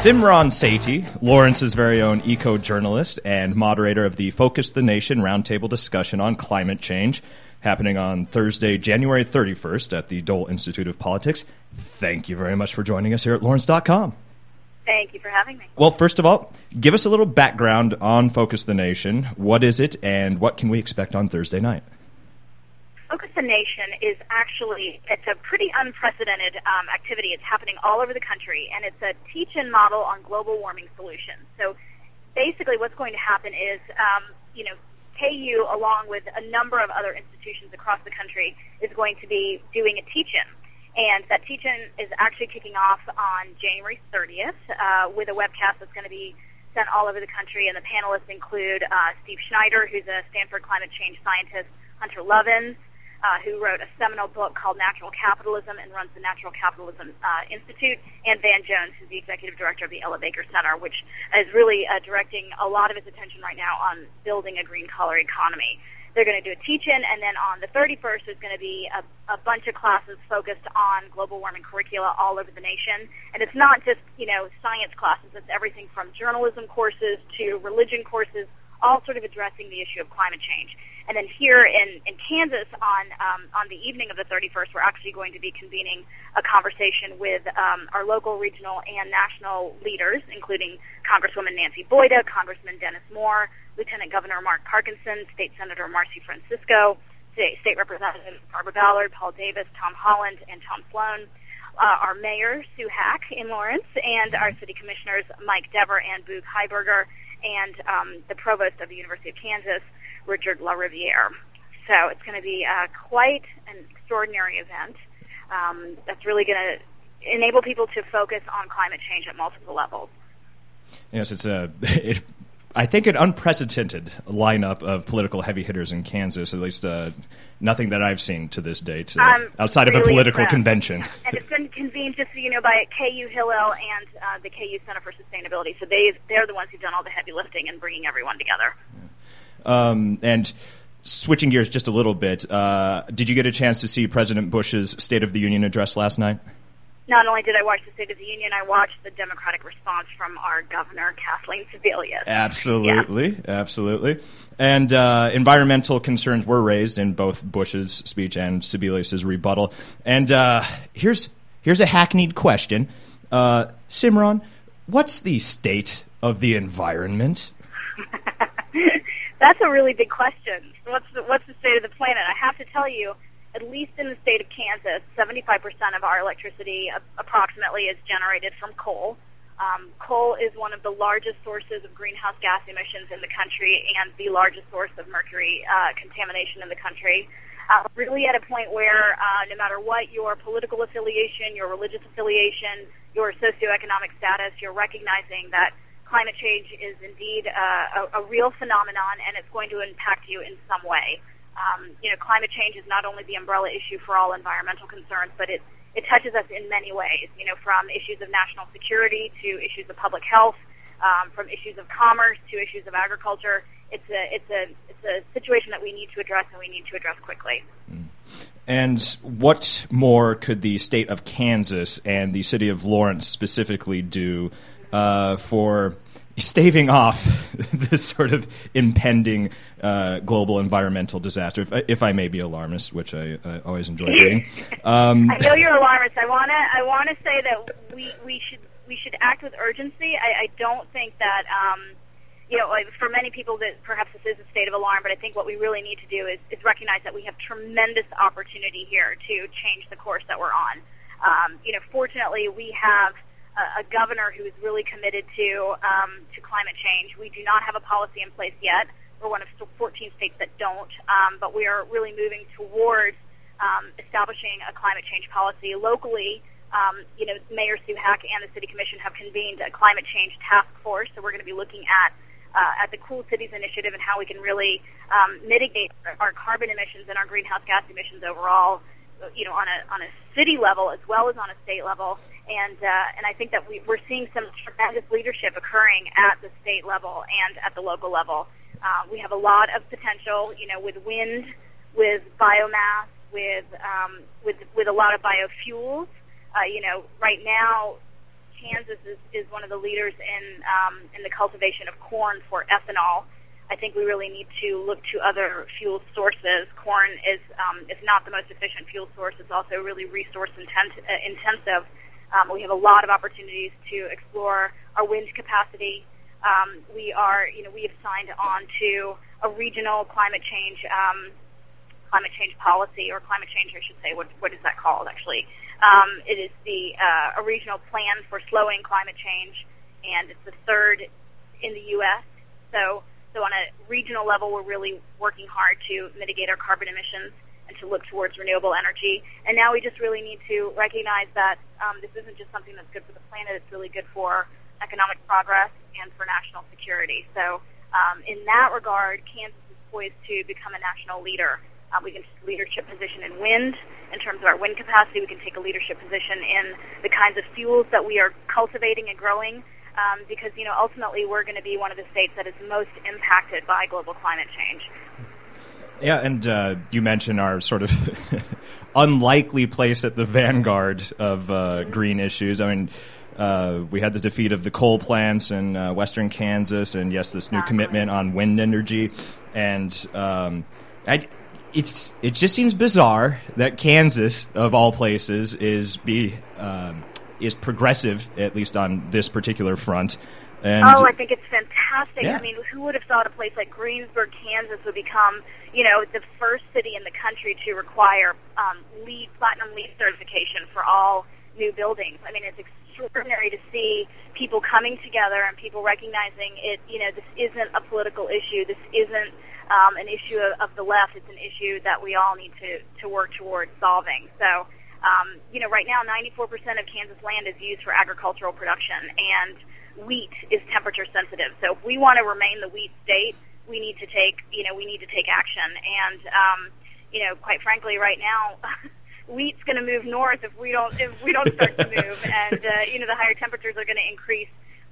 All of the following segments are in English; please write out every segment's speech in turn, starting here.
Simran Sethi, Lawrence's very own eco journalist and moderator of the Focus the Nation roundtable discussion on climate change, happening on Thursday, January 31st at the Dole Institute of Politics. Thank you very much for joining us here at Lawrence.com. Thank you for having me. Well, first of all, give us a little background on Focus the Nation. What is it, and what can we expect on Thursday night? Focus the Nation is actually it's a pretty unprecedented um, activity. It's happening all over the country, and it's a teach-in model on global warming solutions. So, basically, what's going to happen is, um, you know, KU, along with a number of other institutions across the country, is going to be doing a teach-in. And that teach-in is actually kicking off on January 30th uh, with a webcast that's going to be sent all over the country. And the panelists include uh, Steve Schneider, who's a Stanford climate change scientist, Hunter Lovins, uh, who wrote a seminal book called Natural Capitalism and runs the Natural Capitalism uh, Institute, and Van Jones, who's the executive director of the Ella Baker Center, which is really uh, directing a lot of its attention right now on building a green collar economy. They're going to do a teach-in, and then on the 31st, there's going to be a, a bunch of classes focused on global warming curricula all over the nation. And it's not just, you know, science classes. It's everything from journalism courses to religion courses, all sort of addressing the issue of climate change. And then here in, in Kansas on um, on the evening of the 31st, we're actually going to be convening a conversation with um, our local, regional, and national leaders, including Congresswoman Nancy Boyda, Congressman Dennis Moore, Lieutenant Governor Mark Parkinson, State Senator Marci Francisco, State, State Representative Barbara Ballard, Paul Davis, Tom Holland, and Tom Sloan. Uh, our mayor, Sue Hack in Lawrence, and our city commissioners, Mike Dever and Boog Highberger, and um, the provost of the University of Kansas, Richard LaRiviere. So it's going to be uh, quite an extraordinary event um, that's really going to enable people to focus on climate change at multiple levels. Yes, it's a. It, I think an unprecedented lineup of political heavy hitters in Kansas, at least uh, nothing that I've seen to this date, uh, outside really of a political impressed. convention. And it's been convened, just so you know, by KU Hillel and uh, the KU Center for Sustainability. So they they're the ones who've done all the heavy lifting and bringing everyone together. Um, and switching gears just a little bit, uh, did you get a chance to see President Bush's State of the Union address last night? Not only did I watch the State of the Union, I watched the Democratic response from our governor, Kathleen Sebelius. Absolutely, absolutely. And uh, environmental concerns were raised in both Bush's speech and Sebelius's rebuttal. And uh, here's here's a hackneyed question, uh, Simran, what's the state of the environment? That's a really big question. What's the, what's the state of the planet? I have to tell you, at least in the state of Kansas, 75% of our electricity approximately is generated from coal. Um, coal is one of the largest sources of greenhouse gas emissions in the country and the largest source of mercury uh, contamination in the country. Uh, really at a point where uh, no matter what your political affiliation, your religious affiliation, your socioeconomic status, you're recognizing that climate change is indeed uh, a, a real phenomenon and it's going to impact you in some way. Um, you know, climate change is not only the umbrella issue for all environmental concerns, but it, it touches us in many ways, you know, from issues of national security to issues of public health, um, from issues of commerce to issues of agriculture. It's a, it's, a, it's a situation that we need to address and we need to address quickly. And what more could the state of Kansas and the city of Lawrence specifically do uh, for staving off this sort of impending uh, global environmental disaster, if, if, I may be alarmist, which I, I always enjoy being. Um, I know you're alarmist. I want to I want to say that we, we should we should act with urgency. I, I don't think that um, you know for many people that perhaps this is a state of alarm, but I think what we really need to do is, is recognize that we have tremendous opportunity here to change the course that we're on. Um, you know, fortunately, we have a, governor who is really committed to um, to climate change. We do not have a policy in place yet. We're one of 14 states that don't, um, but we are really moving towards um, establishing a climate change policy locally. Um, you know, Mayor Sue Hack and the City Commission have convened a climate change task force, so we're going to be looking at uh, at the Cool Cities Initiative and how we can really um, mitigate our carbon emissions and our greenhouse gas emissions overall. You know, on a on a city level as well as on a state level and uh, and I think that we, we're seeing some tremendous leadership occurring at the state level and at the local level. Uh, we have a lot of potential, you know, with wind, with biomass, with um, with with a lot of biofuels. Uh, you know, right now, Kansas is, is one of the leaders in um, in the cultivation of corn for ethanol. I think we really need to look to other fuel sources. Corn is um, is not the most efficient fuel source. It's also really resource intent, uh, intensive. Um, we have a lot of opportunities to explore our wind capacity. Um, we are, you know, we have signed on to a regional climate change um, climate change policy or climate change, I should say. What what is that called actually? Um, it is the uh, a regional plan for slowing climate change, and it's the third in the U.S. So so on a regional level, we're really working hard to mitigate our carbon emissions to look towards renewable energy. And now we just really need to recognize that um, this isn't just something that's good for the planet, it's really good for economic progress and for national security. So um, in that regard, Kansas is poised to become a national leader. Uh, we can take a leadership position in wind in terms of our wind capacity. We can take a leadership position in the kinds of fuels that we are cultivating and growing um, because you know ultimately we're going to be one of the states that is most impacted by global climate change. Yeah, and uh, you mentioned our sort of unlikely place at the vanguard of uh, green issues. I mean. Uh, we had the defeat of the coal plants in uh, western Kansas, and yes, this new commitment on wind energy. And um, I, it's it just seems bizarre that Kansas, of all places, is be um, is progressive, at least on this particular front. And oh, I think it's fantastic. Yeah. I mean, who would have thought a place like Greensburg, Kansas, would become, you know, the first city in the country to require um, LEED, platinum LEED certification for all new buildings? I mean, it's extraordinary to see people coming together and people recognizing it. You know, this isn't a political issue. This isn't um, an issue of, of the left. It's an issue that we all need to to work towards solving. So um, you know, right now, 94% of Kansas land is used for agricultural production, and wheat is temperature sensitive. So if we want to remain the wheat state, we need to take, you know, we need to take action. And, um, you know, quite frankly, right now, wheat's going to move north if we don't if we don't start to move. And uh, you know, the higher temperatures are going to increase,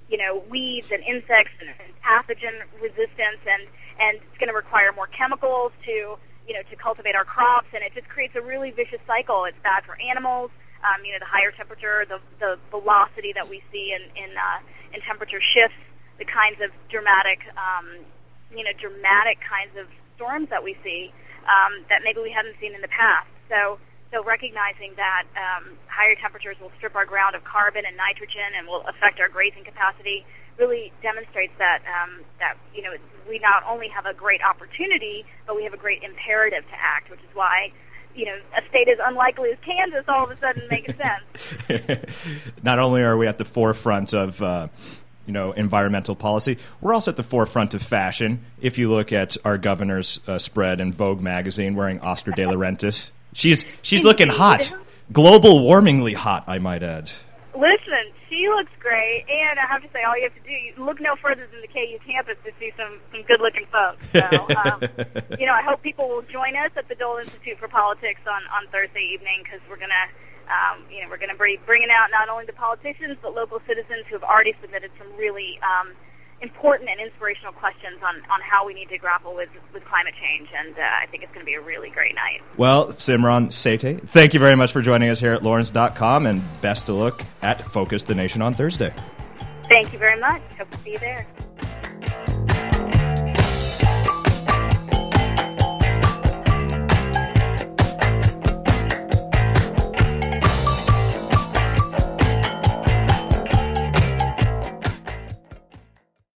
you know, weeds and insects and, pathogen resistance, and and it's going to require more chemicals to you know, to cultivate our crops, and it just creates a really vicious cycle. It's bad for animals. Um, you know, the higher temperature, the the velocity that we see in in, uh, in temperature shifts, the kinds of dramatic, um, you know, dramatic kinds of storms that we see um, that maybe we haven't seen in the past. So. So recognizing that um, higher temperatures will strip our ground of carbon and nitrogen and will affect our grazing capacity really demonstrates that um, that you know we not only have a great opportunity, but we have a great imperative to act, which is why you know, a state as unlikely as Kansas all of a sudden makes sense. Not only are we at the forefront of, uh, you know, environmental policy, we're also at the forefront of fashion. If you look at our governor's uh, spread in Vogue magazine wearing Oscar de la Rentis, she's she's looking hot, global warmingly hot, I might add. Listen, she looks great, and I have to say, all you have to do, you look no further than the KU campus to see some some good looking folks. So, um, you know, I hope people will join us at the Dole Institute for Politics on on Thursday evening because we're gonna. Um, you know, we're going to be bringing out not only the politicians but local citizens who have already submitted some really um, important and inspirational questions on, on how we need to grapple with, with climate change, and uh, I think it's going to be a really great night. Well, Simran Sethi, thank you very much for joining us here at Lawrence.com, and best of luck at Focus the Nation on Thursday. Thank you very much. Hope to see you there.